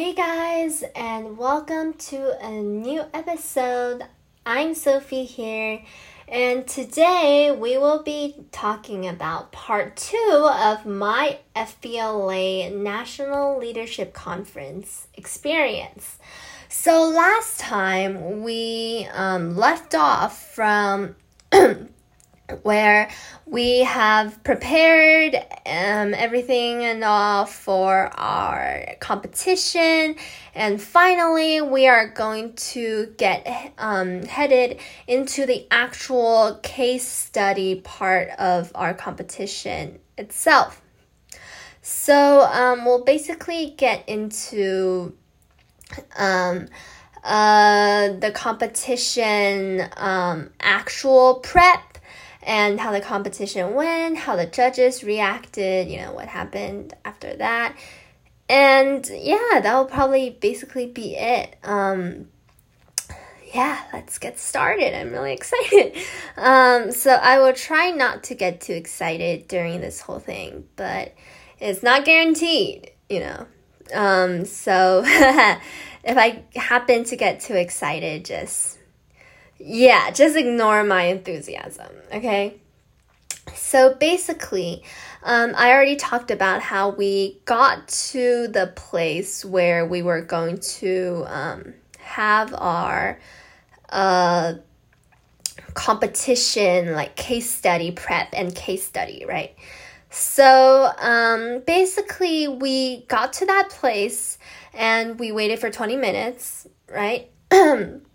Hey guys, and welcome to a new episode. I'm Sophie here, and today we will be talking about part two of my FBLA National Leadership Conference experience. So, last time we um, left off from where we have prepared um, everything and all for our competition. And finally, we are going to get um, headed into the actual case study part of our competition itself. So, um, we'll basically get into um, uh, the competition um, actual prep and how the competition went, how the judges reacted, you know, what happened after that. And yeah, that will probably basically be it. Um, yeah, let's get started. I'm really excited. Um, so I will try not to get too excited during this whole thing, but it's not guaranteed, you know. Um, so if I happen to get too excited, just yeah, just ignore my enthusiasm, okay? So basically, um, I already talked about how we got to the place where we were going to um, have our uh, competition, like case study prep and case study, right? So um, basically, we got to that place and we waited for 20 minutes, right?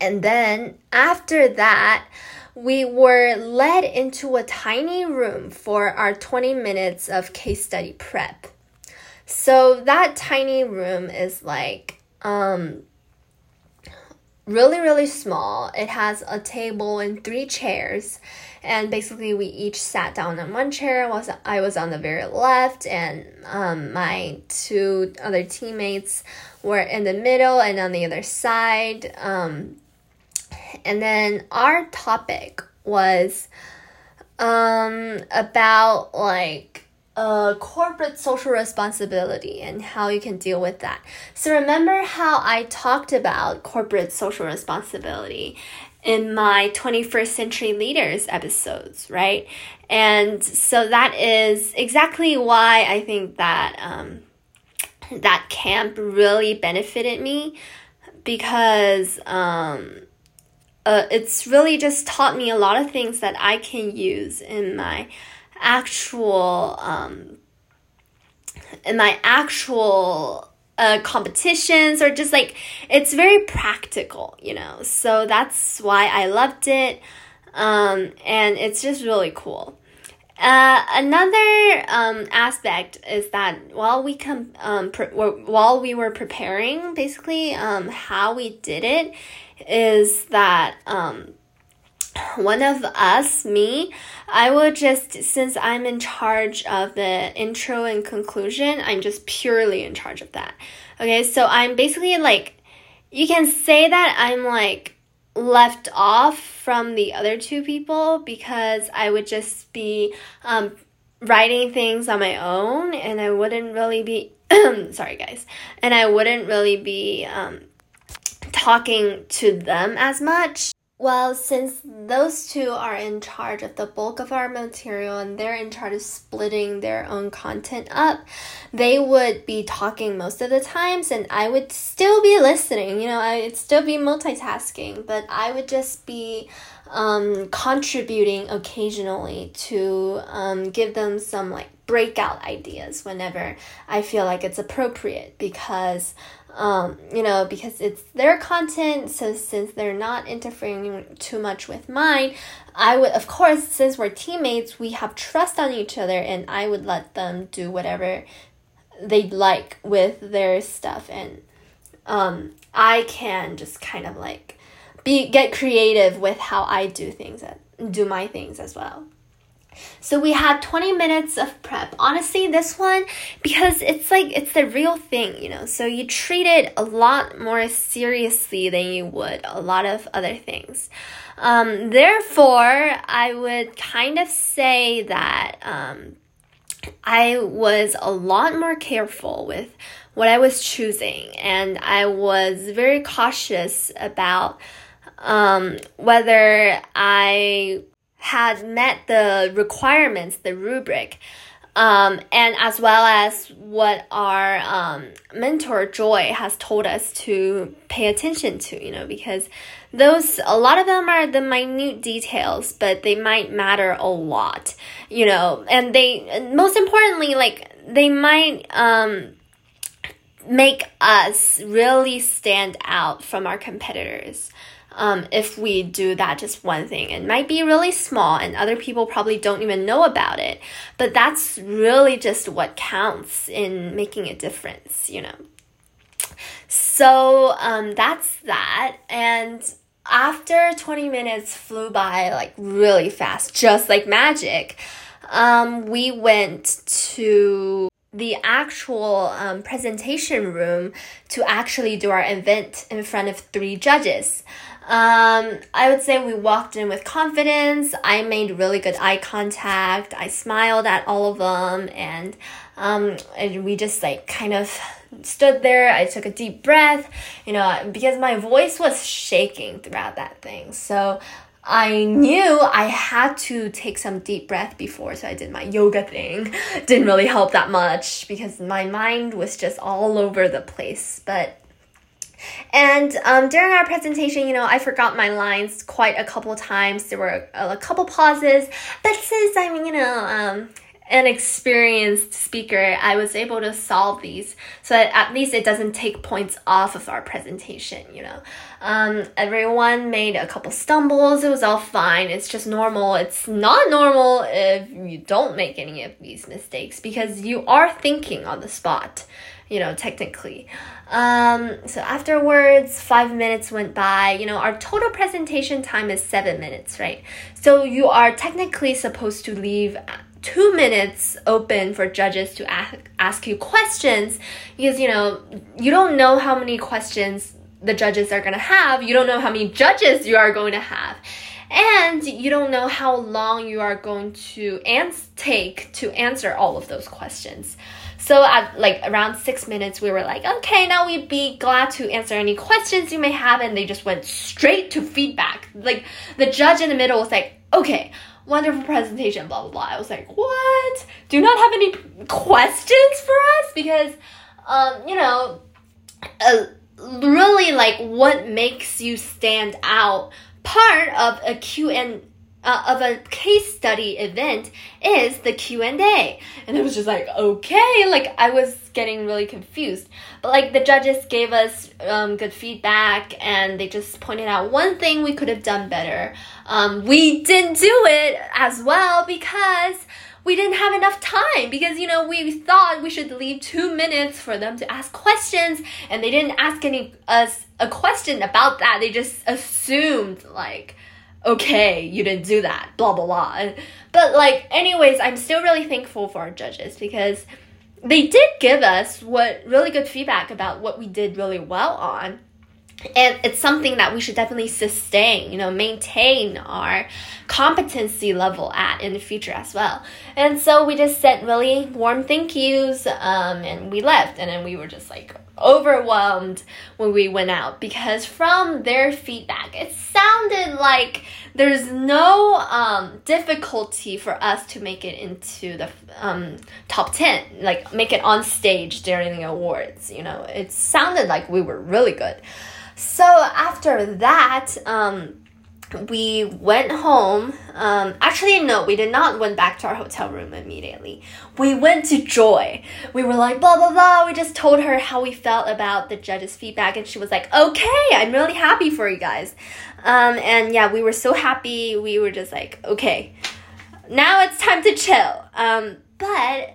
And then after that, we were led into a tiny room for our 20 minutes of case study prep. So that tiny room is like um, really, really small. It has a table and three chairs. And basically, we each sat down on one chair. Was I was on the very left, and um, my two other teammates were in the middle and on the other side. Um, and then our topic was um, about like uh, corporate social responsibility and how you can deal with that. So remember how I talked about corporate social responsibility in my 21st century leaders episodes, right? And so that is exactly why I think that um, that camp really benefited me because um, uh, it's really just taught me a lot of things that I can use in my actual um, in my actual uh, competitions or just like it's very practical, you know. So that's why I loved it, um, and it's just really cool. Uh, another um, aspect is that while we com- um, while we were preparing, basically um, how we did it is that um, one of us, me, I will just, since I'm in charge of the intro and conclusion, I'm just purely in charge of that. Okay, so I'm basically like, you can say that I'm like left off from the other two people because I would just be um, writing things on my own and I wouldn't really be, sorry guys, and I wouldn't really be um, talking to them as much. Well, since those two are in charge of the bulk of our material and they're in charge of splitting their own content up, they would be talking most of the times and I would still be listening. You know, I'd still be multitasking, but I would just be um, contributing occasionally to um, give them some like breakout ideas whenever I feel like it's appropriate because um, you know, because it's their content. So since they're not interfering too much with mine, I would, of course, since we're teammates, we have trust on each other, and I would let them do whatever they'd like with their stuff, and um, I can just kind of like be get creative with how I do things, and do my things as well. So we had 20 minutes of prep. Honestly, this one, because it's like, it's the real thing, you know, so you treat it a lot more seriously than you would a lot of other things. Um, therefore, I would kind of say that um, I was a lot more careful with what I was choosing, and I was very cautious about um, whether I had met the requirements, the rubric, um, and as well as what our um, mentor Joy has told us to pay attention to, you know, because those a lot of them are the minute details, but they might matter a lot, you know, and they most importantly, like they might um, make us really stand out from our competitors. Um, if we do that just one thing. It might be really small and other people probably don't even know about it, but that's really just what counts in making a difference, you know. So um, that's that. And after 20 minutes flew by like really fast, just like magic, um, we went to the actual um, presentation room to actually do our event in front of three judges. Um, I would say we walked in with confidence. I made really good eye contact. I smiled at all of them, and um, and we just like kind of stood there. I took a deep breath, you know, because my voice was shaking throughout that thing. So I knew I had to take some deep breath before, so I did my yoga thing. Didn't really help that much because my mind was just all over the place. But and um, during our presentation, you know, I forgot my lines quite a couple times. There were a, a couple pauses, but since I'm, you know, um, an experienced speaker, I was able to solve these so that at least it doesn't take points off of our presentation, you know. Um, everyone made a couple stumbles, it was all fine. It's just normal. It's not normal if you don't make any of these mistakes because you are thinking on the spot, you know, technically. Um, so afterwards, five minutes went by. You know, our total presentation time is seven minutes, right? So you are technically supposed to leave two minutes open for judges to ask, ask you questions because you know you don't know how many questions the judges are going to have you don't know how many judges you are going to have and you don't know how long you are going to ans- take to answer all of those questions so at like around six minutes we were like okay now we'd be glad to answer any questions you may have and they just went straight to feedback like the judge in the middle was like okay wonderful presentation, blah, blah, blah. I was like, what? Do not have any questions for us? Because, um, you know, uh, really like what makes you stand out part of a Q and uh, of a case study event is the Q&A. And it was just like, okay, like I was getting really confused. But like the judges gave us um, good feedback and they just pointed out one thing we could have done better. Um, we didn't do it as well because we didn't have enough time because you know we thought we should leave two minutes for them to ask questions and they didn't ask any us a question about that they just assumed like okay, you didn't do that, blah, blah, blah. But, like, anyways, I'm still really thankful for our judges because they did give us what really good feedback about what we did really well on. And it's something that we should definitely sustain you know maintain our competency level at in the future as well. And so we just said really warm thank yous um, and we left. And then we were just like overwhelmed when we went out because from their feedback it sounded like there's no um, difficulty for us to make it into the um, top 10 like make it on stage during the awards you know? It sounded like we were really good. So after that, um, we went home. Um, actually, no, we did not went back to our hotel room immediately. We went to Joy. We were like, blah, blah, blah. We just told her how we felt about the judge's feedback, and she was like, okay, I'm really happy for you guys. Um, and yeah, we were so happy. We were just like, okay, now it's time to chill. Um, but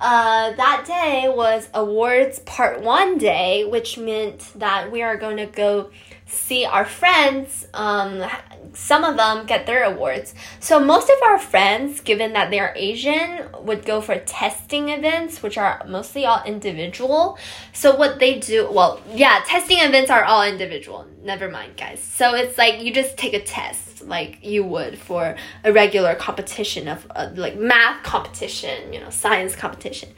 uh, that day was awards part one day, which meant that we are going to go see our friends. Um, some of them get their awards. So most of our friends, given that they're Asian, would go for testing events, which are mostly all individual. So what they do, well, yeah, testing events are all individual. Never mind, guys. So it's like you just take a test like you would for a regular competition of uh, like math competition, you know, science competition.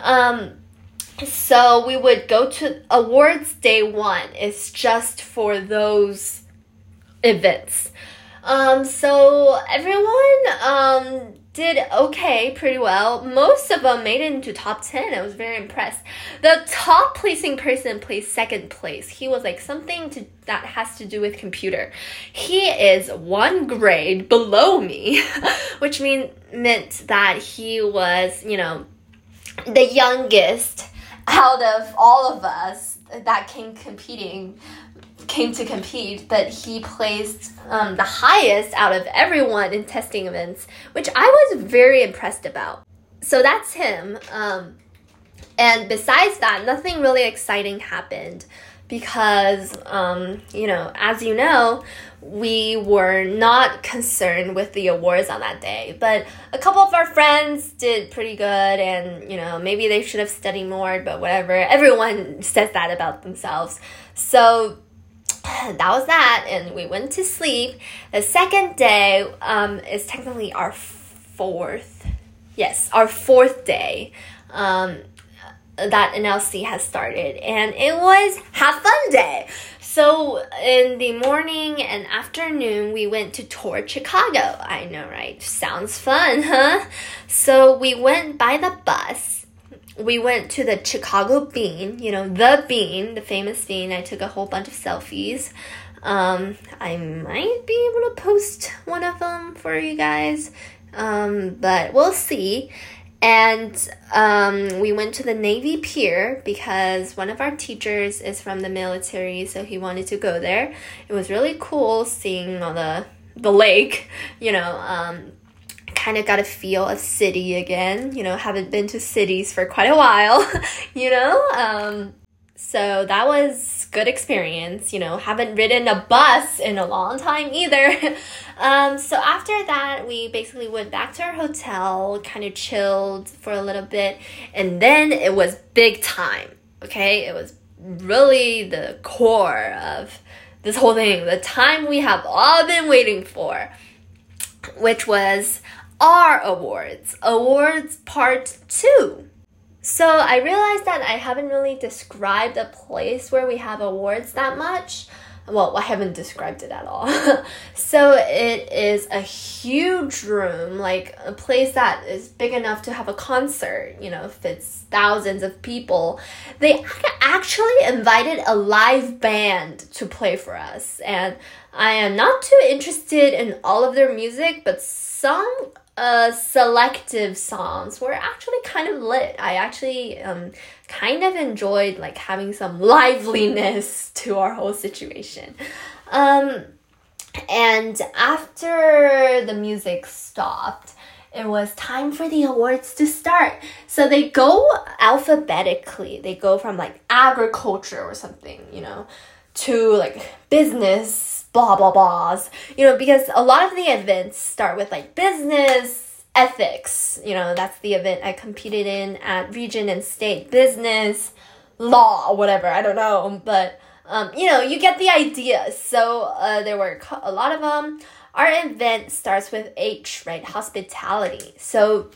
Um, so we would go to awards day one. It's just for those events. Um, so everyone um, did okay, pretty well. Most of them made it into top 10. I was very impressed. The top placing person placed second place. He was like something to, that has to do with computer. He is one grade below me, which mean, meant that he was, you know, the youngest out of all of us that came competing came to compete, but he placed um, the highest out of everyone in testing events, which I was very impressed about. So that's him. Um, and besides that, nothing really exciting happened because, um, you know, as you know, we were not concerned with the awards on that day. But a couple of our friends did pretty good, and, you know, maybe they should have studied more, but whatever. Everyone says that about themselves. So, that was that, and we went to sleep. The second day um, is technically our fourth, yes, our fourth day um, that NLC has started, and it was have fun day. So in the morning and afternoon, we went to tour Chicago. I know, right? Sounds fun, huh? So we went by the bus we went to the Chicago Bean, you know, the Bean, the famous Bean. I took a whole bunch of selfies. Um, I might be able to post one of them for you guys, um, but we'll see. And um, we went to the Navy Pier because one of our teachers is from the military, so he wanted to go there. It was really cool seeing all the the lake, you know. Um, kind of got a feel of city again. You know, haven't been to cities for quite a while, you know? Um, so that was good experience, you know, haven't ridden a bus in a long time either. um, so after that, we basically went back to our hotel, kind of chilled for a little bit, and then it was big time. Okay, it was really the core of this whole thing, the time we have all been waiting for, which was our awards, awards part two. So I realized that I haven't really described a place where we have awards that much. Well, I haven't described it at all. so it is a huge room, like a place that is big enough to have a concert, you know, fits thousands of people. They actually invited a live band to play for us. And I am not too interested in all of their music, but some uh, selective songs were actually kind of lit. I actually um, kind of enjoyed like having some liveliness to our whole situation. Um, and after the music stopped, it was time for the awards to start. So they go alphabetically. They go from like agriculture or something, you know, to like business blah blah blahs. You know because a lot of the events start with like business ethics. You know that's the event i competed in at region and state business law whatever i don't know. But um, you know you get the idea. So uh, there were a lot of them our event starts with h right? Hospitality. So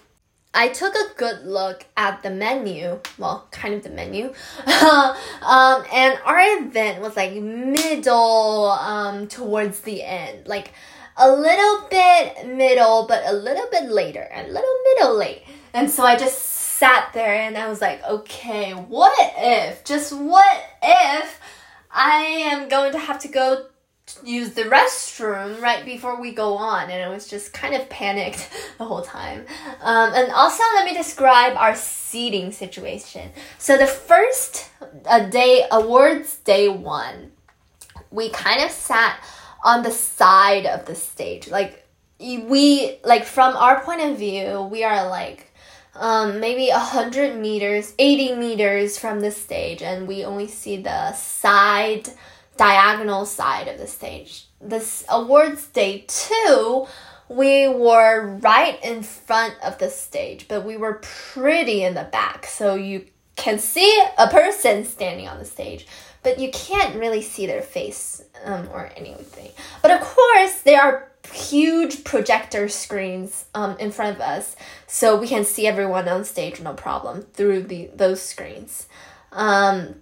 I took a good look at the menu, well, kind of the menu, um, and our event was like middle um, towards the end, like a little bit middle, but a little bit later, a little middle late. And so I just sat there and I was like, okay, what if, just what if I am going to have to go use the restroom right before we go on and I was just kind of panicked the whole time. Um, and also let me describe our seating situation. So the first uh, day awards day one we kind of sat on the side of the stage. Like we like from our point of view we are like um, maybe 100 meters 80 meters from the stage and we only see the side diagonal side of the stage. This awards day two, we were right in front of the stage, but we were pretty in the back. So you can see a person standing on the stage, but you can't really see their face um, or anything. But of course, there are huge projector screens um, in front of us so we can see everyone on stage no problem through the those screens um,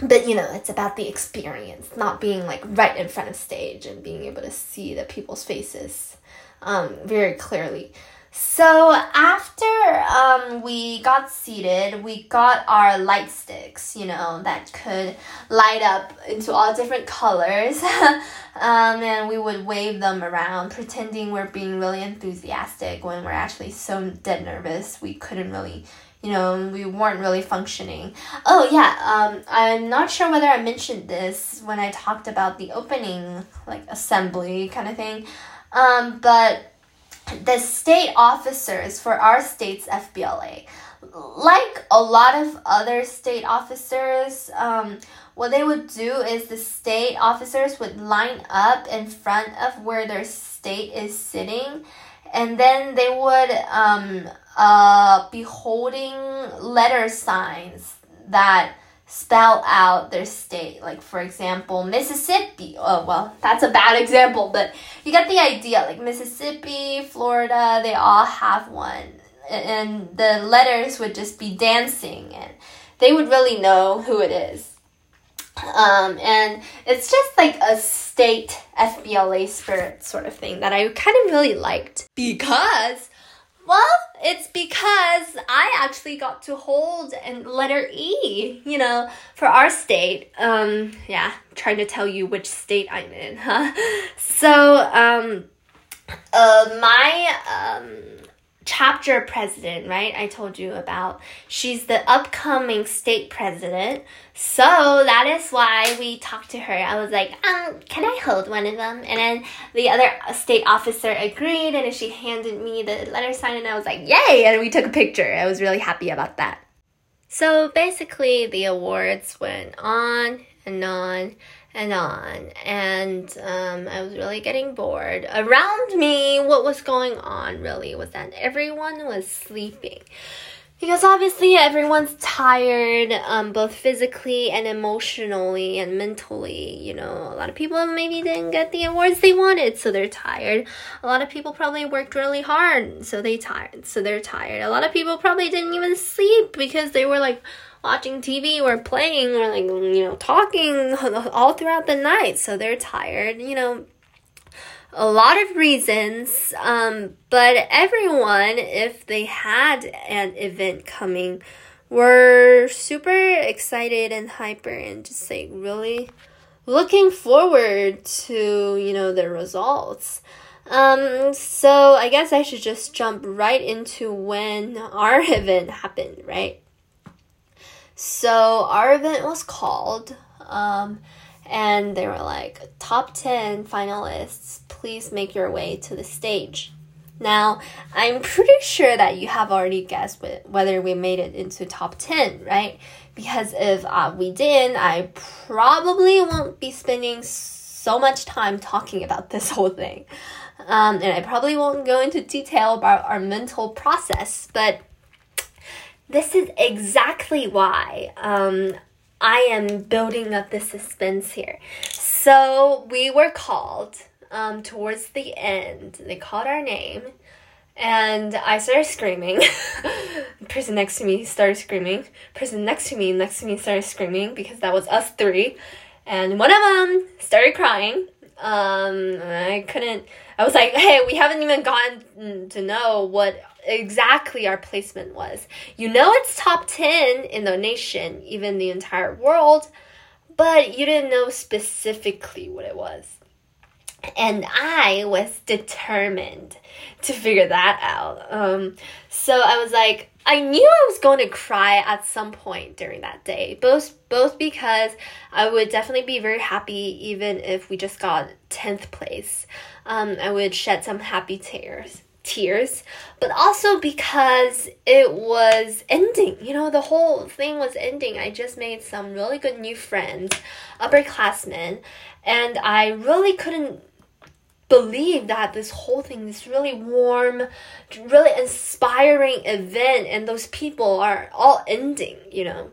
but you know it's about the experience not being like right in front of stage and being able to see the people's faces um, very clearly so after um, we got seated, we got our light sticks, you know, that could light up into all different colors. um, and we would wave them around, pretending we're being really enthusiastic when we're actually so dead nervous we couldn't really you know, we weren't really functioning. Oh yeah, um, I'm not sure whether I mentioned this when I talked about the opening like assembly kind of thing, um, but the state officers for our state's FBLA, like a lot of other state officers, um, what they would do is the state officers would line up in front of where their state is sitting, and then they would um, uh, beholding letter signs that spell out their state. Like, for example, Mississippi. Oh, well, that's a bad example, but you get the idea. Like, Mississippi, Florida, they all have one. And the letters would just be dancing, and they would really know who it is. Um, and it's just like a state FBLA spirit sort of thing that I kind of really liked because well, it's because I actually got to hold and letter E, you know, for our state. Um, yeah, trying to tell you which state I'm in, huh? So, um, uh, my, um, chapter president, right? I told you about. She's the upcoming state president. So that is why we talked to her. I was like, um, can I hold one of them? And then the other state officer agreed and she handed me the letter sign and I was like, yay! And we took a picture. I was really happy about that. So basically the awards went on and on and on. And um, I was really getting bored. Around me, what was going on really was that everyone was sleeping. Because obviously everyone's tired, um, both physically and emotionally and mentally. You know, a lot of people maybe didn't get the awards they wanted, so they're tired. A lot of people probably worked really hard, so they tired, so they're tired. A lot of people probably didn't even sleep because they were like, watching TV or playing or like you know talking all throughout the night. So they're tired you know a lot of reasons. Um, but everyone if they had an event coming were super excited and hyper and just like really looking forward to you know the results. Um, so I guess I should just jump right into when our event happened, right? So our event was called, um, and they were like, top 10 finalists, please make your way to the stage. Now, I'm pretty sure that you have already guessed whether we made it into top 10, right? Because if uh, we didn't, I probably won't be spending so much time talking about this whole thing. Um, and I probably won't go into detail about our mental process, but this is exactly why um, I am building up the suspense here. So we were called um, towards the end. They called our name, and I started screaming. the person next to me started screaming. The person next to me, next to me started screaming because that was us three, and one of them started crying. Um, I couldn't. I was like, "Hey, we haven't even gotten to know what exactly our placement was. You know it's top 10 in the nation, even the entire world, but you didn't know specifically what it was. And I was determined to figure that out. Um, so I was like, I knew I was going to cry at some point during that day. Both both because I would definitely be very happy even if we just got 10th place. Um, I would shed some happy tears tears, but also because it was ending. You know, the whole thing was ending. I just made some really good new friends, upperclassmen, and I really couldn't believe that this whole thing, this really warm, really inspiring event, and those people are all ending, you know.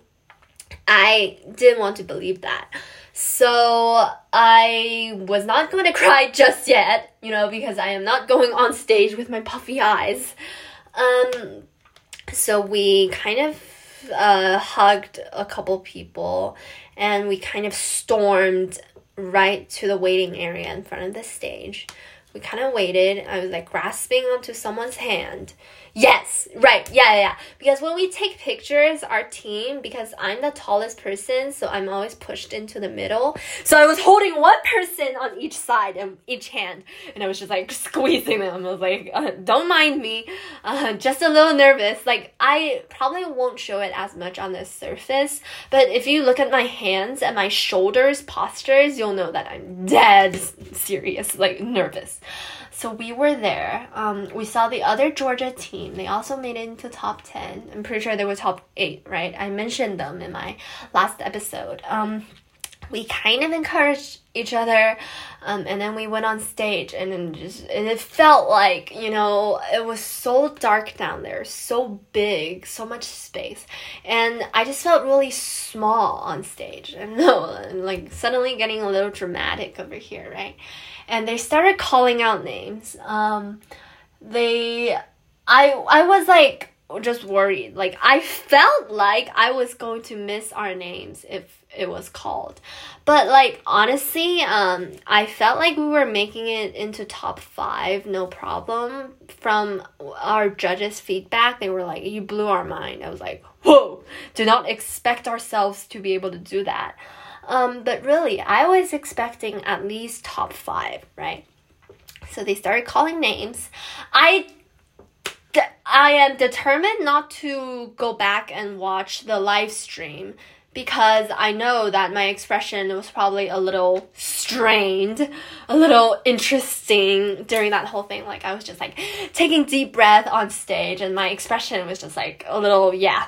I didn't want to believe that. So I was not going to cry just yet, you know, because I am not going on stage with my puffy eyes. Um, so we kind of uh, hugged a couple people and we kind of stormed right to the waiting area in front of the stage. We kind of waited. I was like grasping onto someone's hand Yes, right. Yeah, yeah, yeah. Because when we take pictures, our team, because I'm the tallest person, so I'm always pushed into the middle. So I was holding one person on each side and each hand, and I was just like squeezing them. I was like, uh, don't mind me, uh, just a little nervous. Like, I probably won't show it as much on the surface, but if you look at my hands and my shoulders postures, you'll know that I'm dead serious, like nervous. So we were there. Um, we saw the other Georgia team. They also made it into top 10. I'm pretty sure they were top 8, right? I mentioned them in my last episode. Um, we kind of encouraged each other um, and then we went on stage and then just and it felt like you know it was so dark down there so big so much space and i just felt really small on stage and no like suddenly getting a little dramatic over here right and they started calling out names. Um, they, I, I was like just worried. Like I felt like I was going to miss our names if it was called. But like honestly, um, I felt like we were making it into top five, no problem. From our judges' feedback, they were like, "You blew our mind." I was like, "Whoa! Do not expect ourselves to be able to do that." Um, but really, I was expecting at least top five, right? So they started calling names. I I am determined not to go back and watch the live stream because I know that my expression was probably a little strained, a little interesting during that whole thing. Like I was just like taking deep breath on stage and my expression was just like a little, yeah,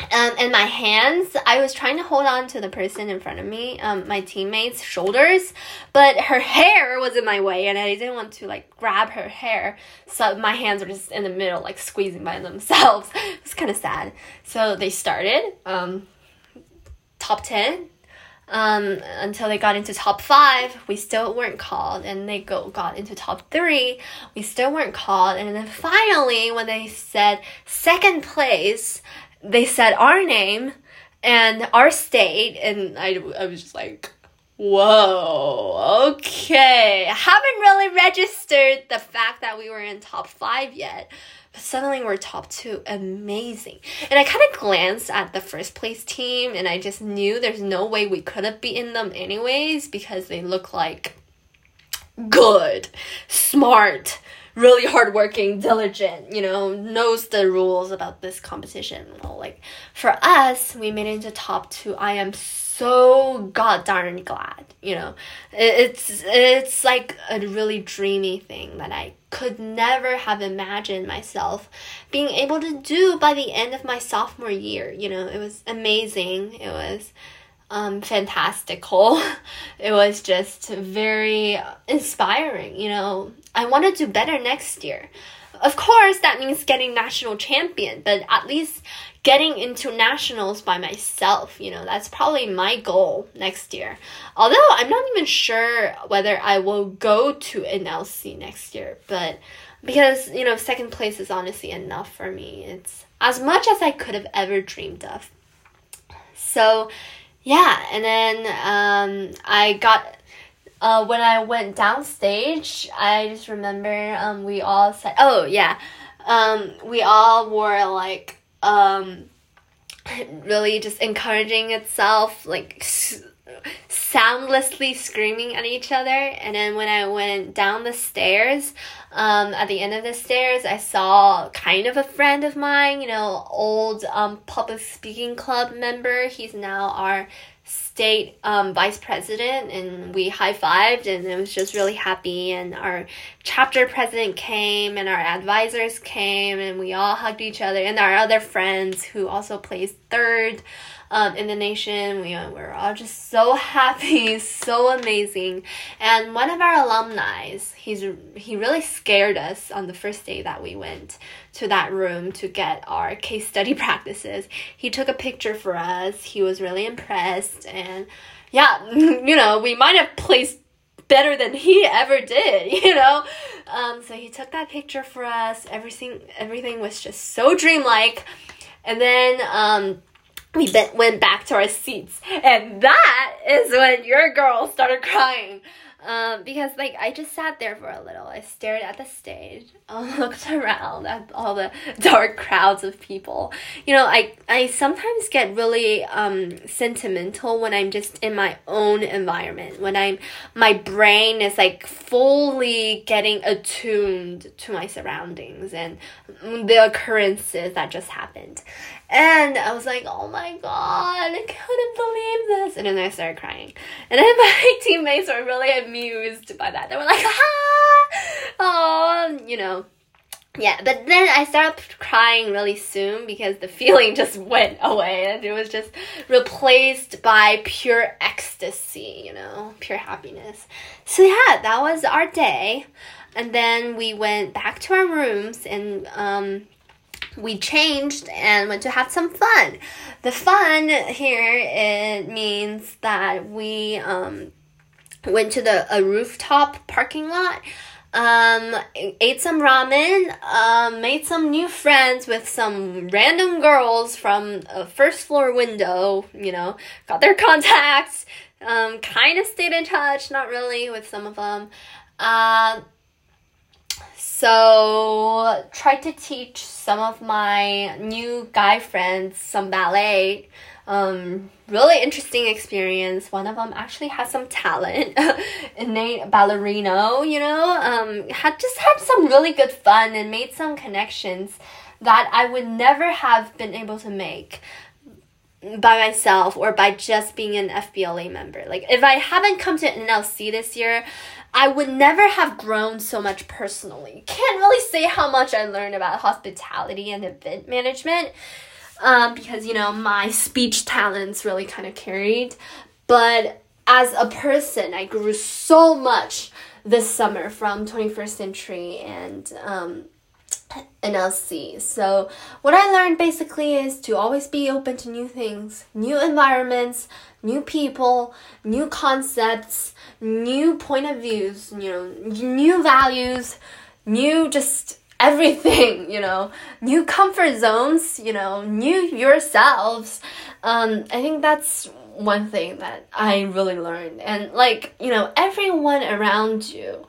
um, and my hands, I was trying to hold on to the person in front of me, um, my teammate's shoulders, but her hair was in my way and I didn't want to like grab her hair. So my hands were just in the middle, like squeezing by themselves. it was kind of sad. So they started, um, top 10, um, until they got into top five, we still weren't called, and they go got into top three, we still weren't called, and then finally, when they said second place, they said our name and our state, and I, I was just like, whoa, okay. I haven't really registered the fact that we were in top five yet. Suddenly we're top two. Amazing. And I kind of glanced at the first place team and I just knew there's no way we could have beaten them anyways because they look like good, smart, really hardworking, diligent, you know, knows the rules about this competition. Well, like for us, we made it into top two. I am so god darn glad. You know, it's it's like a really dreamy thing that I could never have imagined myself being able to do by the end of my sophomore year. You know, it was amazing. It was um, fantastical. It was just very inspiring. You know, I want to do better next year. Of course, that means getting national champion, but at least getting into nationals by myself, you know, that's probably my goal next year. Although I'm not even sure whether I will go to NLC next year, but because, you know, second place is honestly enough for me. It's as much as I could have ever dreamed of. So, yeah, and then um, I got uh, when I went downstage, I just remember um, we all said, "Oh yeah," um, we all wore like um, really just encouraging itself, like soundlessly screaming at each other. And then when I went down the stairs, um, at the end of the stairs, I saw kind of a friend of mine, you know, old um, public speaking club member. He's now our state um, vice president and we high-fived and it was just really happy and our chapter president came and our advisors came and we all hugged each other and our other friends who also placed third um, in the nation. We were all just so happy, so amazing. And one of our alumni, he's he really scared us on the first day that we went to that room to get our case study practices. He took a picture for us. He was really impressed. And yeah, you know, we might have placed better than he ever did, you know? Um, so he took that picture for us. Everything, everything was just so dreamlike. And then, um, we went back to our seats. And that is when your girl started crying. Um, because like I just sat there for a little. I stared at the stage, I looked around at all the dark crowds of people. You know, I I sometimes get really um, sentimental when I'm just in my own environment. When I'm my brain is like fully getting attuned to my surroundings and the occurrences that just happened. And I was like, oh my god, I couldn't believe this. And then I started crying. And then my teammates were really amused by that. They were like, ah, oh, you know. Yeah, but then I started crying really soon because the feeling just went away and it was just replaced by pure ecstasy, you know, pure happiness. So, yeah, that was our day. And then we went back to our rooms and um, we changed and went to have some fun. The fun here it means that we um, went to the a rooftop parking lot. Um, ate some ramen, um, made some new friends with some random girls from a first floor window, you know, got their contacts, um, kind of stayed in touch, not really with some of them. Uh, so tried to teach some of my new guy friends some ballet. Um, really interesting experience. One of them actually has some talent, innate ballerino. You know, um, had just had some really good fun and made some connections that I would never have been able to make by myself or by just being an FBLA member. Like if I haven't come to NLC this year, I would never have grown so much personally. Can't really say how much I learned about hospitality and event management um, because, you know, my speech talents really kind of carried. But as a person, I grew so much this summer from 21st Century and um, NLC. So, what I learned basically is to always be open to new things, new environments, new people, new concepts, new point of views, you know, new values, new just everything, you know, new comfort zones, you know, new yourselves. Um, I think that's one thing that I really learned. And like, you know, everyone around you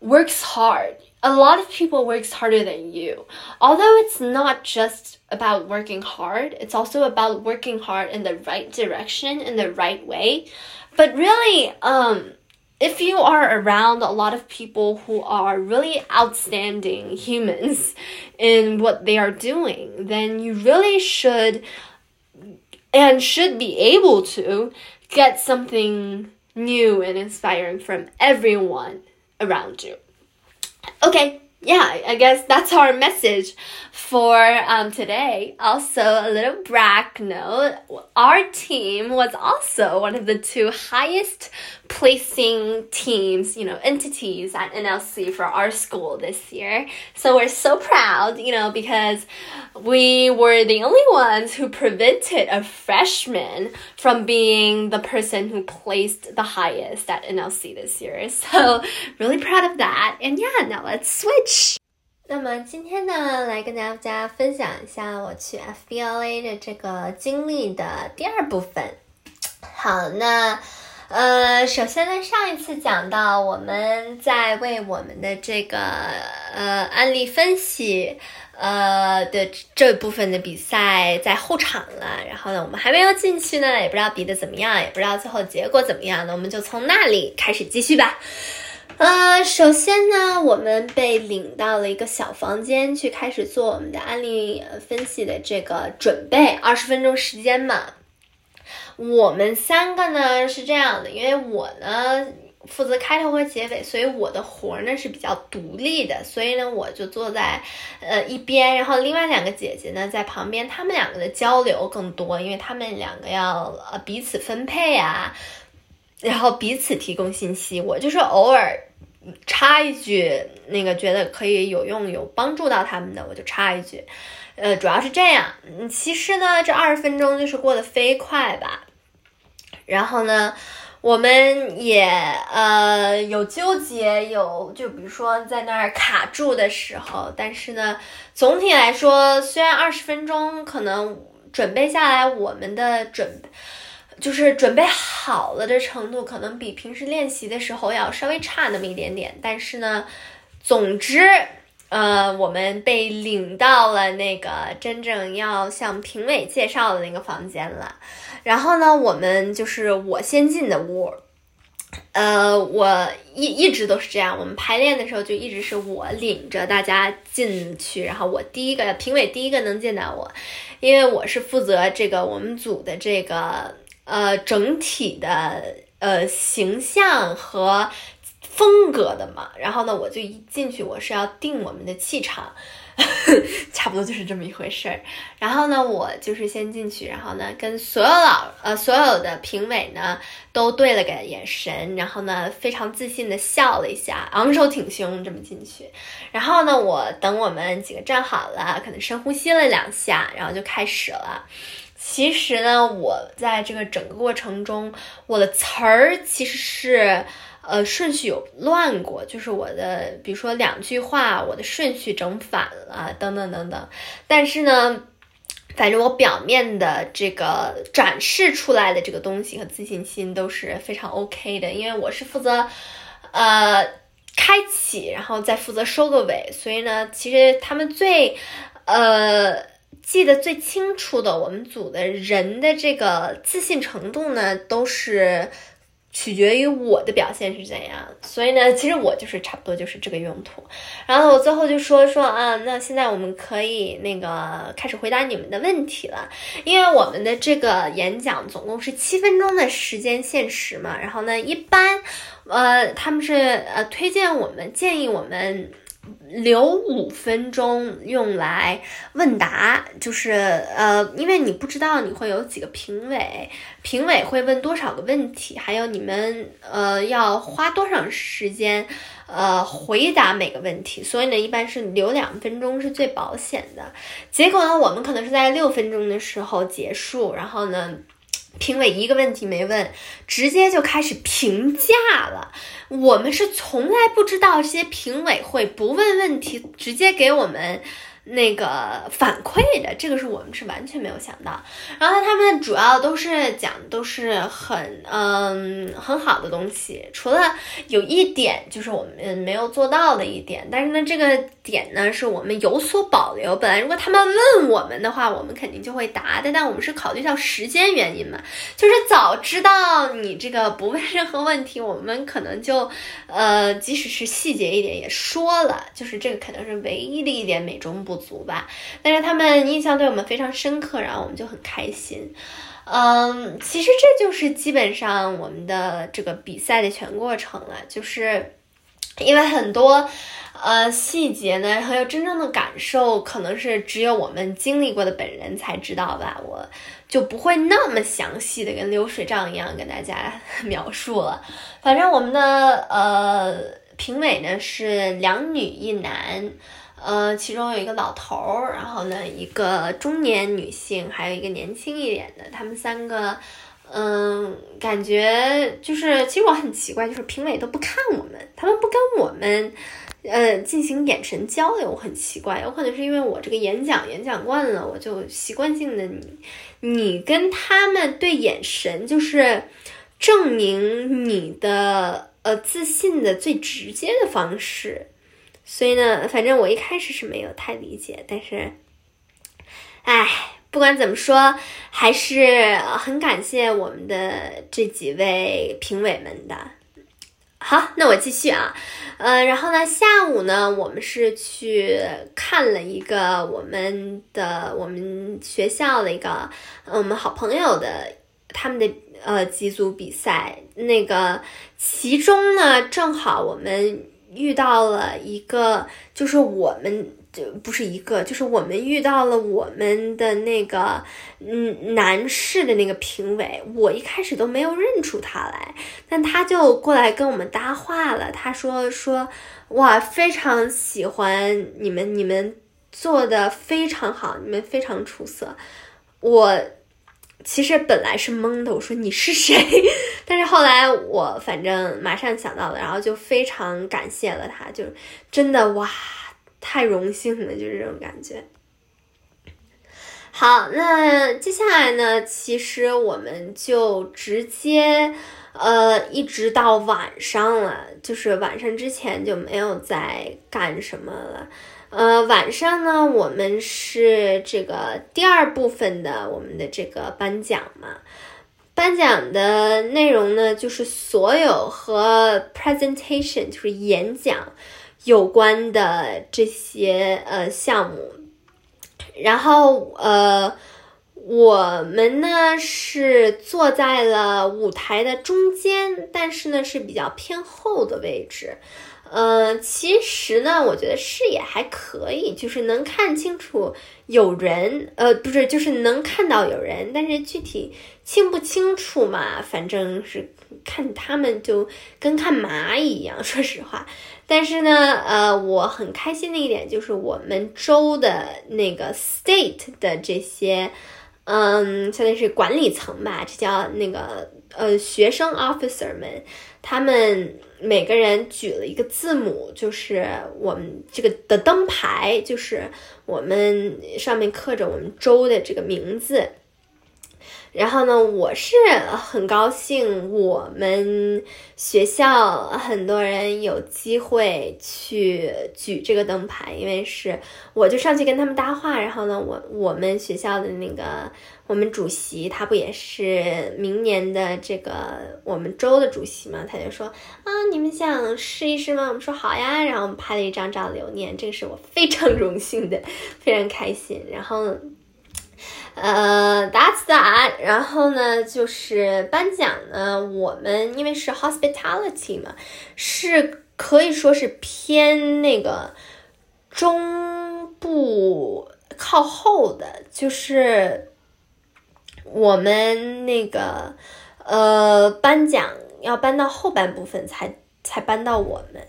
works hard a lot of people works harder than you. Although it's not just about working hard, it's also about working hard in the right direction in the right way. But really, um, if you are around a lot of people who are really outstanding humans in what they are doing, then you really should and should be able to get something new and inspiring from everyone around you. Okay, yeah, I guess that's our message for um, today. Also, a little brag note our team was also one of the two highest placing teams, you know, entities at NLC for our school this year. So we're so proud, you know, because we were the only ones who prevented a freshman from being the person who placed the highest at NLC this year. So really proud of that. And yeah, now let's switch. 那么今天呢，来跟大家分享一下我去 FBLA 的这个经历的第二部分。好，那呃，首先呢，上一次讲到我们在为我们的这个呃案例分析呃的这部分的比赛在后场了，然后呢，我们还没有进去呢，也不知道比的怎么样，也不知道最后结果怎么样，那我们就从那里开始继续吧。呃，首先呢，我们被领到了一个小房间去开始做我们的案例分析的这个准备，二十分钟时间嘛。我们三个呢是这样的，因为我呢负责开头和结尾，所以我的活呢是比较独立的，所以呢我就坐在呃一边，然后另外两个姐姐呢在旁边，她们两个的交流更多，因为她们两个要呃彼此分配啊，然后彼此提供信息，我就是偶尔插一句，那个觉得可以有用、有帮助到他们的，我就插一句，呃，主要是这样。嗯，其实呢，这二十分钟就是过得飞快吧。然后呢，我们也呃有纠结，有就比如说在那儿卡住的时候，但是呢，总体来说，虽然二十分钟可能准备下来，我们的准就是准备好了的程度，可能比平时练习的时候要稍微差那么一点点，但是呢，总之。呃，我们被领到了那个真正要向评委介绍的那个房间了。然后呢，我们就是我先进的屋。呃，我一一直都是这样。我们排练的时候就一直是我领着大家进去，然后我第一个评委第一个能见到我，因为我是负责这个我们组的这个呃整体的呃形象和。风格的嘛，然后呢，我就一进去，我是要定我们的气场，差不多就是这么一回事儿。然后呢，我就是先进去，然后呢，跟所有老呃所有的评委呢都对了个眼神，然后呢，非常自信的笑了一下，昂首挺胸这么进去。然后呢，我等我们几个站好了，可能深呼吸了两下，然后就开始了。其实呢，我在这个整个过程中，我的词儿其实是。呃，顺序有乱过，就是我的，比如说两句话，我的顺序整反了，等等等等。但是呢，反正我表面的这个展示出来的这个东西和自信心都是非常 OK 的，因为我是负责呃开启，然后再负责收个尾，所以呢，其实他们最呃记得最清楚的，我们组的人的这个自信程度呢，都是。取决于我的表现是怎样，所以呢，其实我就是差不多就是这个用途。然后我最后就说说啊，那现在我们可以那个开始回答你们的问题了，因为我们的这个演讲总共是七分钟的时间限时嘛。然后呢，一般，呃，他们是呃推荐我们建议我们。留五分钟用来问答，就是呃，因为你不知道你会有几个评委，评委会问多少个问题，还有你们呃要花多长时间呃回答每个问题，所以呢，一般是留两分钟是最保险的。结果呢，我们可能是在六分钟的时候结束，然后呢。评委一个问题没问，直接就开始评价了。我们是从来不知道这些评委会不问问题，直接给我们。那个反馈的，这个是我们是完全没有想到。然后他们主要都是讲都是很嗯很好的东西，除了有一点就是我们没有做到的一点，但是呢这个点呢是我们有所保留。本来如果他们问我们的话，我们肯定就会答的，但我们是考虑到时间原因嘛，就是早知道你这个不问任何问题，我们可能就呃即使是细节一点也说了，就是这个可能是唯一的一点美中不。足吧，但是他们印象对我们非常深刻，然后我们就很开心。嗯，其实这就是基本上我们的这个比赛的全过程了，就是因为很多呃细节呢，还有真正的感受，可能是只有我们经历过的本人才知道吧，我就不会那么详细的跟流水账一样跟大家 描述了。反正我们的呃评委呢是两女一男。呃，其中有一个老头儿，然后呢，一个中年女性，还有一个年轻一点的，他们三个，嗯，感觉就是，其实我很奇怪，就是评委都不看我们，他们不跟我们，呃，进行眼神交流，很奇怪，有可能是因为我这个演讲演讲惯了，我就习惯性的你，你跟他们对眼神，就是证明你的呃自信的最直接的方式。所以呢，反正我一开始是没有太理解，但是，哎，不管怎么说，还是很感谢我们的这几位评委们的。好，那我继续啊，呃，然后呢，下午呢，我们是去看了一个我们的我们学校的一个我们好朋友的他们的呃几组比赛，那个其中呢，正好我们。遇到了一个，就是我们就不是一个，就是我们遇到了我们的那个嗯男士的那个评委，我一开始都没有认出他来，但他就过来跟我们搭话了。他说说哇，非常喜欢你们，你们做的非常好，你们非常出色。我其实本来是懵的，我说你是谁？但是后来我反正马上想到了，然后就非常感谢了他，就真的哇，太荣幸了，就是这种感觉。好，那接下来呢，其实我们就直接呃一直到晚上了，就是晚上之前就没有再干什么了。呃，晚上呢，我们是这个第二部分的我们的这个颁奖嘛。颁奖的内容呢，就是所有和 presentation 就是演讲有关的这些呃项目。然后呃，我们呢是坐在了舞台的中间，但是呢是比较偏后的位置。呃，其实呢，我觉得视野还可以，就是能看清楚有人，呃，不是，就是能看到有人，但是具体清不清楚嘛，反正是看他们就跟看蚂蚁一样，说实话。但是呢，呃，我很开心的一点就是我们州的那个 state 的这些，嗯，相当于是管理层吧，这叫那个呃学生 officer 们，他们。每个人举了一个字母，就是我们这个的灯牌，就是我们上面刻着我们州的这个名字。然后呢，我是很高兴，我们学校很多人有机会去举这个灯牌，因为是我就上去跟他们搭话。然后呢，我我们学校的那个我们主席他不也是明年的这个我们州的主席嘛？他就说啊，你们想试一试吗？我们说好呀。然后我们拍了一张照留念，这个是我非常荣幸的，非常开心。然后。呃，That's that。然后呢，就是颁奖呢，我们因为是 hospitality 嘛，是可以说是偏那个中部靠后的，就是我们那个呃颁奖要颁到后半部分才才搬到我们。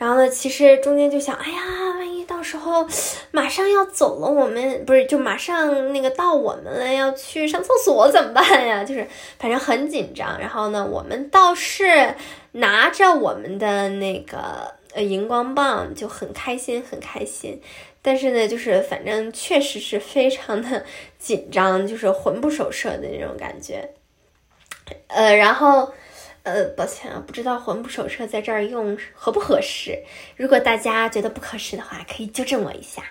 然后呢，其实中间就想，哎呀，万一到时候马上要走了，我们不是就马上那个到我们了，要去上厕所怎么办呀？就是反正很紧张。然后呢，我们倒是拿着我们的那个呃荧光棒，就很开心，很开心。但是呢，就是反正确实是非常的紧张，就是魂不守舍的那种感觉。呃，然后。呃，抱歉啊，不知道“魂不守舍”在这儿用合不合适。如果大家觉得不合适的话，可以纠正我一下。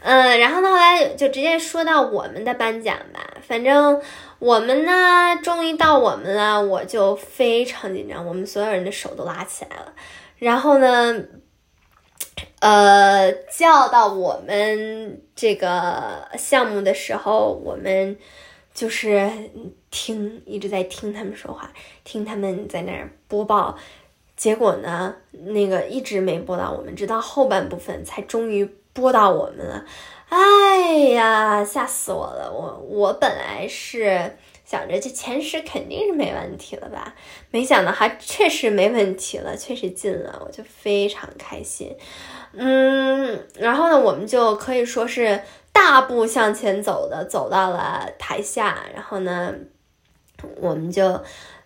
嗯，然后呢，后来就直接说到我们的颁奖吧。反正我们呢，终于到我们了，我就非常紧张，我们所有人的手都拉起来了。然后呢，呃，叫到我们这个项目的时候，我们。就是听一直在听他们说话，听他们在那儿播报，结果呢，那个一直没播到我们，直到后半部分才终于播到我们了。哎呀，吓死我了！我我本来是想着这前十肯定是没问题了吧，没想到还确实没问题了，确实进了，我就非常开心。嗯，然后呢，我们就可以说是。大步向前走的走到了台下，然后呢，我们就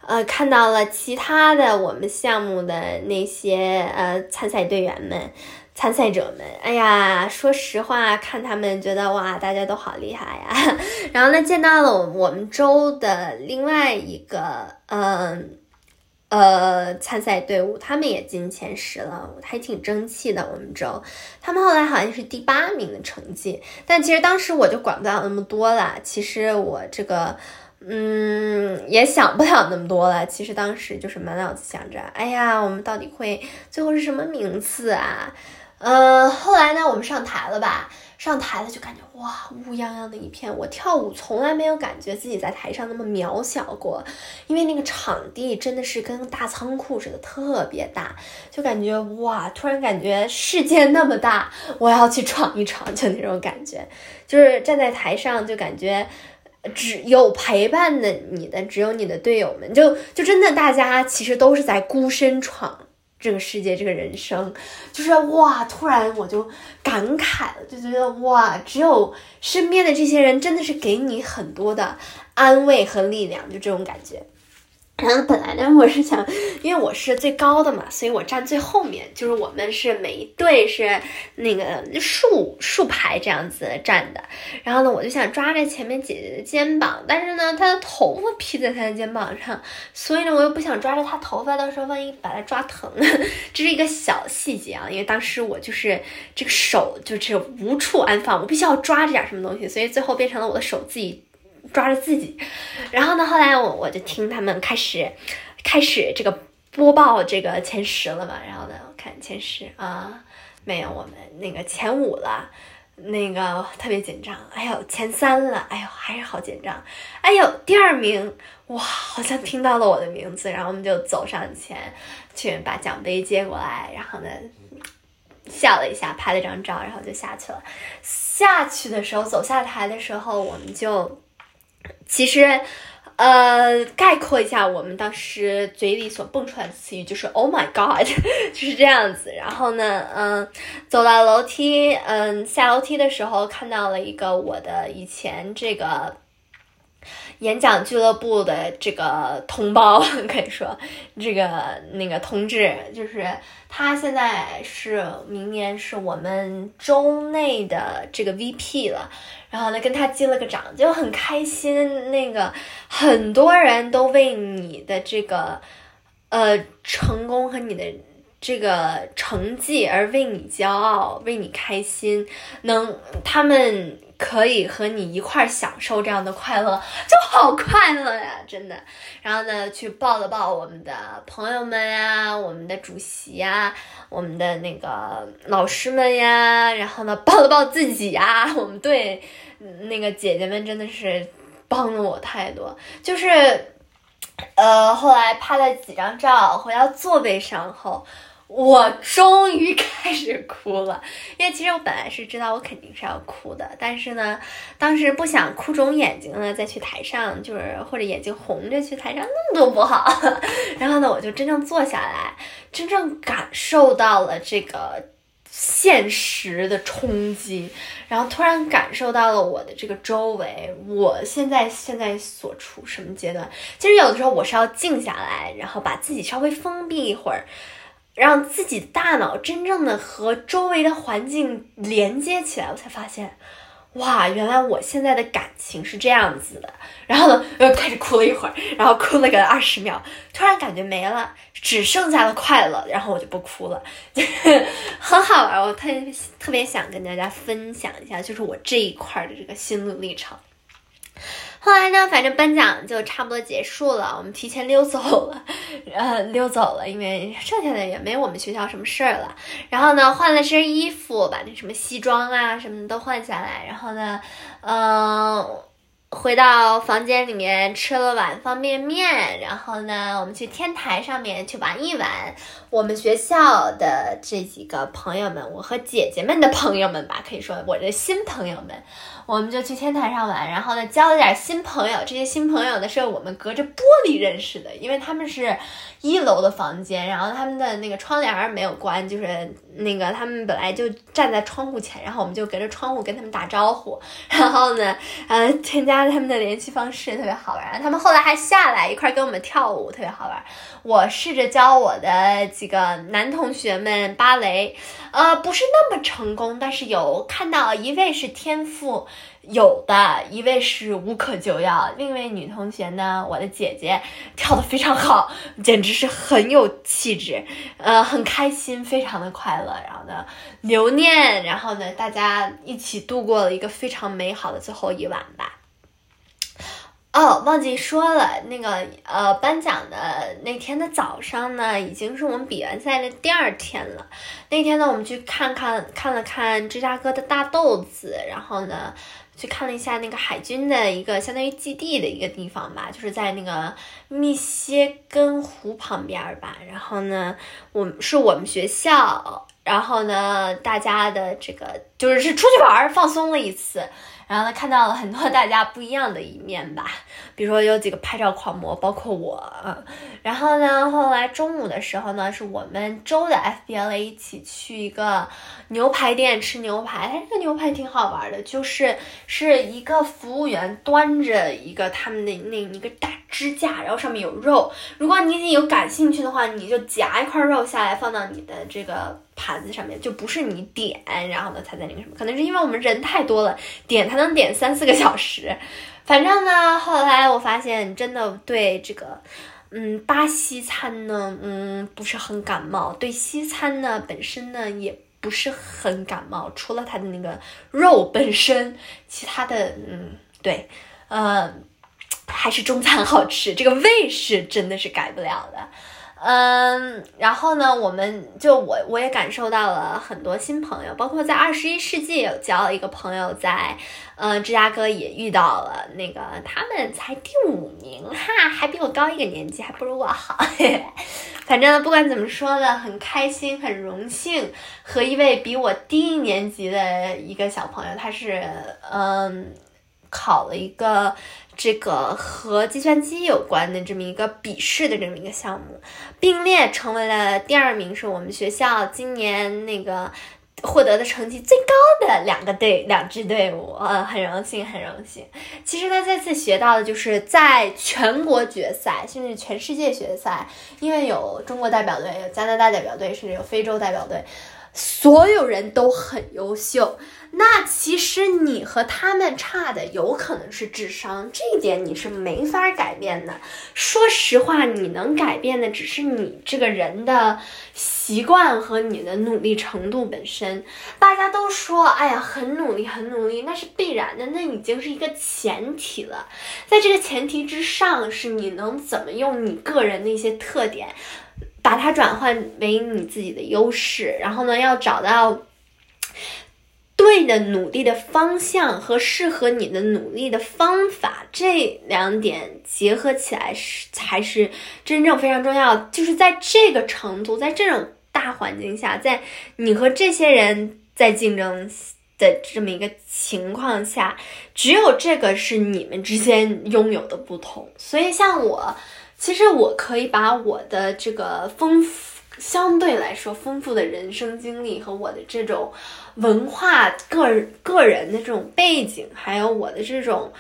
呃看到了其他的我们项目的那些呃参赛队员们、参赛者们。哎呀，说实话，看他们觉得哇，大家都好厉害呀。然后呢，见到了我们州的另外一个嗯。呃参赛队伍他们也进前十了，还挺争气的。我们州，他们后来好像是第八名的成绩，但其实当时我就管不了那么多了。其实我这个，嗯，也想不了那么多了。其实当时就是满脑子想着，哎呀，我们到底会最后是什么名次啊？呃，后来呢，我们上台了吧？上台了就感觉哇，乌泱泱的一片。我跳舞从来没有感觉自己在台上那么渺小过，因为那个场地真的是跟大仓库似的，特别大，就感觉哇，突然感觉世界那么大，我要去闯一闯，就那种感觉。就是站在台上就感觉只有陪伴的你的，只有你的队友们，就就真的大家其实都是在孤身闯。这个世界，这个人生，就是哇，突然我就感慨了，就觉得哇，只有身边的这些人真的是给你很多的安慰和力量，就这种感觉。然后本来呢，我是想，因为我是最高的嘛，所以我站最后面。就是我们是每一队是那个竖竖排这样子站的。然后呢，我就想抓着前面姐姐的肩膀，但是呢，她的头发披在她的肩膀上，所以呢，我又不想抓着她头发，到时候万一把她抓疼了，这是一个小细节啊。因为当时我就是这个手就是无处安放，我必须要抓着点什么东西，所以最后变成了我的手自己。抓着自己，然后呢，后来我我就听他们开始开始这个播报这个前十了嘛，然后呢，我看前十啊，没有我们那个前五了，那个特别紧张，哎呦前三了，哎呦还是好紧张，哎呦第二名，哇，好像听到了我的名字，然后我们就走上前去把奖杯接过来，然后呢笑了一下，拍了张照，然后就下去了。下去的时候，走下台的时候，我们就。其实，呃，概括一下，我们当时嘴里所蹦出来的词语就是 “Oh my God”，就是这样子。然后呢，嗯，走到楼梯，嗯，下楼梯的时候看到了一个我的以前这个。演讲俱乐部的这个同胞 可以说，这个那个同志，就是他现在是明年是我们州内的这个 VP 了，然后呢跟他击了个掌，就很开心。那个很多人都为你的这个呃成功和你的这个成绩而为你骄傲，为你开心，能他们。可以和你一块儿享受这样的快乐，就好快乐呀，真的。然后呢，去抱了抱我们的朋友们呀，我们的主席呀，我们的那个老师们呀，然后呢，抱了抱自己呀。我们队那个姐姐们真的是帮了我太多，就是，呃，后来拍了几张照，回到座位上后。我终于开始哭了，因为其实我本来是知道我肯定是要哭的，但是呢，当时不想哭肿眼睛了，再去台上就是或者眼睛红着去台上那么多不好。然后呢，我就真正坐下来，真正感受到了这个现实的冲击，然后突然感受到了我的这个周围，我现在现在所处什么阶段。其实有的时候我是要静下来，然后把自己稍微封闭一会儿。让自己的大脑真正的和周围的环境连接起来，我才发现，哇，原来我现在的感情是这样子的。然后呢，又开始哭了一会儿，然后哭了个二十秒，突然感觉没了，只剩下了快乐，然后我就不哭了，就 很好玩。我特特别想跟大家分享一下，就是我这一块的这个心路历程。后来呢，反正颁奖就差不多结束了，我们提前溜走了，呃，溜走了，因为剩下的也没我们学校什么事儿了。然后呢，换了身衣服，把那什么西装啊什么的都换下来。然后呢，嗯，回到房间里面吃了碗方便面。然后呢，我们去天台上面去玩一玩。我们学校的这几个朋友们，我和姐姐们的朋友们吧，可以说我的新朋友们。我们就去天台上玩，然后呢，交了点新朋友。这些新朋友呢，是我们隔着玻璃认识的，因为他们是一楼的房间，然后他们的那个窗帘没有关，就是那个他们本来就站在窗户前，然后我们就隔着窗户跟他们打招呼，然后呢，呃，添加他们的联系方式，特别好玩。他们后来还下来一块跟我们跳舞，特别好玩。我试着教我的几个男同学们芭蕾，呃，不是那么成功，但是有看到一位是天赋有的，一位是无可救药，另一位女同学呢，我的姐姐跳得非常好，简直是很有气质，呃，很开心，非常的快乐，然后呢留念，然后呢大家一起度过了一个非常美好的最后一晚吧。哦，忘记说了，那个呃，颁奖的那天的早上呢，已经是我们比完赛的第二天了。那天呢，我们去看看看了看芝加哥的大豆子，然后呢，去看了一下那个海军的一个相当于基地的一个地方吧，就是在那个密歇根湖旁边吧。然后呢，我们是我们学校然后呢，大家的这个就是是出去玩放松了一次。然后呢，看到了很多大家不一样的一面吧，比如说有几个拍照狂魔，包括我。然后呢，后来中午的时候呢，是我们州的 FBLA 一起去一个牛排店吃牛排。它这个牛排挺好玩的，就是是一个服务员端着一个他们的那一个大支架，然后上面有肉。如果你有感兴趣的话，你就夹一块肉下来放到你的这个。盘子上面就不是你点，然后呢他在那个什么，可能是因为我们人太多了，点它能点三四个小时。反正呢，后来我发现真的对这个，嗯，巴西餐呢，嗯，不是很感冒，对西餐呢本身呢也不是很感冒，除了它的那个肉本身，其他的，嗯，对，呃，还是中餐好吃，这个味是真的是改不了的。嗯，然后呢，我们就我我也感受到了很多新朋友，包括在二十一世纪有交了一个朋友，在嗯芝加哥也遇到了那个他们才第五名哈，还比我高一个年级，还不如我好。反正不管怎么说呢，很开心，很荣幸和一位比我低一年级的一个小朋友，他是嗯考了一个。这个和计算机有关的这么一个笔试的这么一个项目，并列成为了第二名，是我们学校今年那个获得的成绩最高的两个队两支队伍，呃，很荣幸，很荣幸。其实呢，这次学到的就是在全国决赛，甚至全世界决赛，因为有中国代表队，有加拿大代表队，甚至有非洲代表队。所有人都很优秀，那其实你和他们差的有可能是智商，这一点你是没法改变的。说实话，你能改变的只是你这个人的习惯和你的努力程度本身。大家都说，哎呀，很努力，很努力，那是必然的，那已经是一个前提了。在这个前提之上，是你能怎么用你个人的一些特点。把它转换为你自己的优势，然后呢，要找到对的努力的方向和适合你的努力的方法，这两点结合起来是才是真正非常重要。就是在这个程度，在这种大环境下，在你和这些人在竞争的这么一个情况下，只有这个是你们之间拥有的不同。所以，像我。其实我可以把我的这个丰富，相对来说丰富的人生经历和我的这种文化、个个人的这种背景，还有我的这种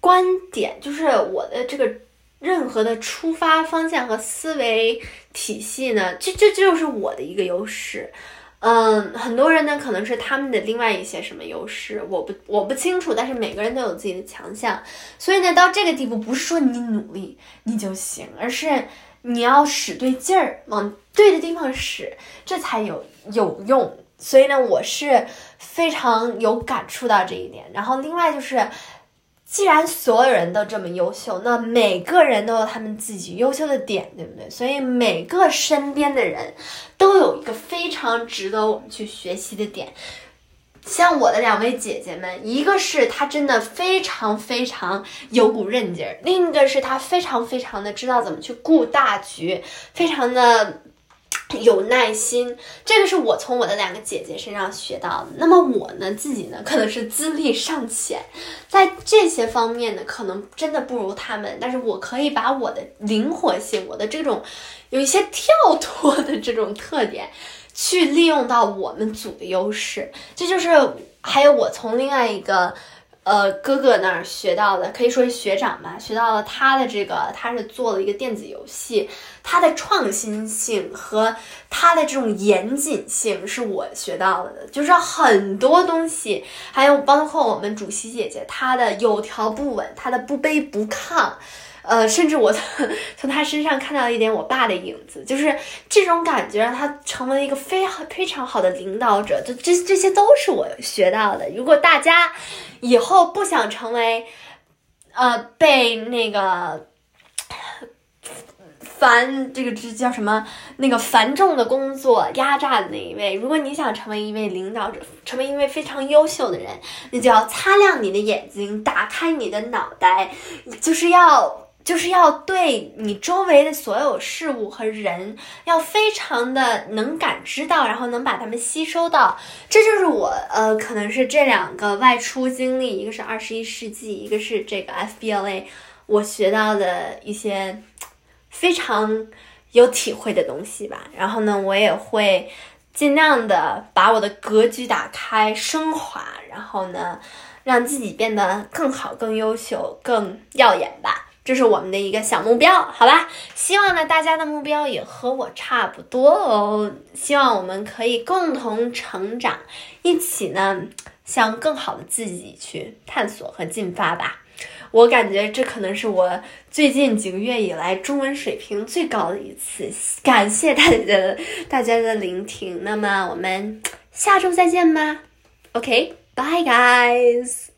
观点，就是我的这个任何的出发方向和思维体系呢，这这就是我的一个优势。嗯，很多人呢可能是他们的另外一些什么优势，我不我不清楚，但是每个人都有自己的强项，所以呢，到这个地步不是说你努力你就行，而是你要使对劲儿，往对的地方使，这才有有用。所以呢，我是非常有感触到这一点。然后另外就是。既然所有人都这么优秀，那每个人都有他们自己优秀的点，对不对？所以每个身边的人都有一个非常值得我们去学习的点。像我的两位姐姐们，一个是她真的非常非常有股韧劲儿，另一个是她非常非常的知道怎么去顾大局，非常的。有耐心，这个是我从我的两个姐姐身上学到的。那么我呢，自己呢，可能是资历尚浅，在这些方面呢，可能真的不如他们。但是我可以把我的灵活性，我的这种有一些跳脱的这种特点，去利用到我们组的优势。这就是还有我从另外一个。呃，哥哥那儿学到的可以说是学长吧，学到了他的这个，他是做了一个电子游戏，他的创新性和他的这种严谨性是我学到了的，就是很多东西，还有包括我们主席姐姐她的有条不紊，她的不卑不亢。呃，甚至我从 从他身上看到一点我爸的影子，就是这种感觉让他成为一个非常非常好的领导者。就这这些都是我学到的。如果大家以后不想成为呃被那个繁这个这叫什么那个繁重的工作压榨的那一位，如果你想成为一位领导者，成为一位非常优秀的人，你就要擦亮你的眼睛，打开你的脑袋，就是要。就是要对你周围的所有事物和人，要非常的能感知到，然后能把它们吸收到。这就是我呃，可能是这两个外出经历，一个是二十一世纪，一个是这个 FBLA，我学到的一些非常有体会的东西吧。然后呢，我也会尽量的把我的格局打开、升华，然后呢，让自己变得更好、更优秀、更耀眼吧。这是我们的一个小目标，好吧？希望呢，大家的目标也和我差不多哦。希望我们可以共同成长，一起呢向更好的自己去探索和进发吧。我感觉这可能是我最近几个月以来中文水平最高的一次。感谢大家的大家的聆听。那么我们下周再见吧。OK，bye guys。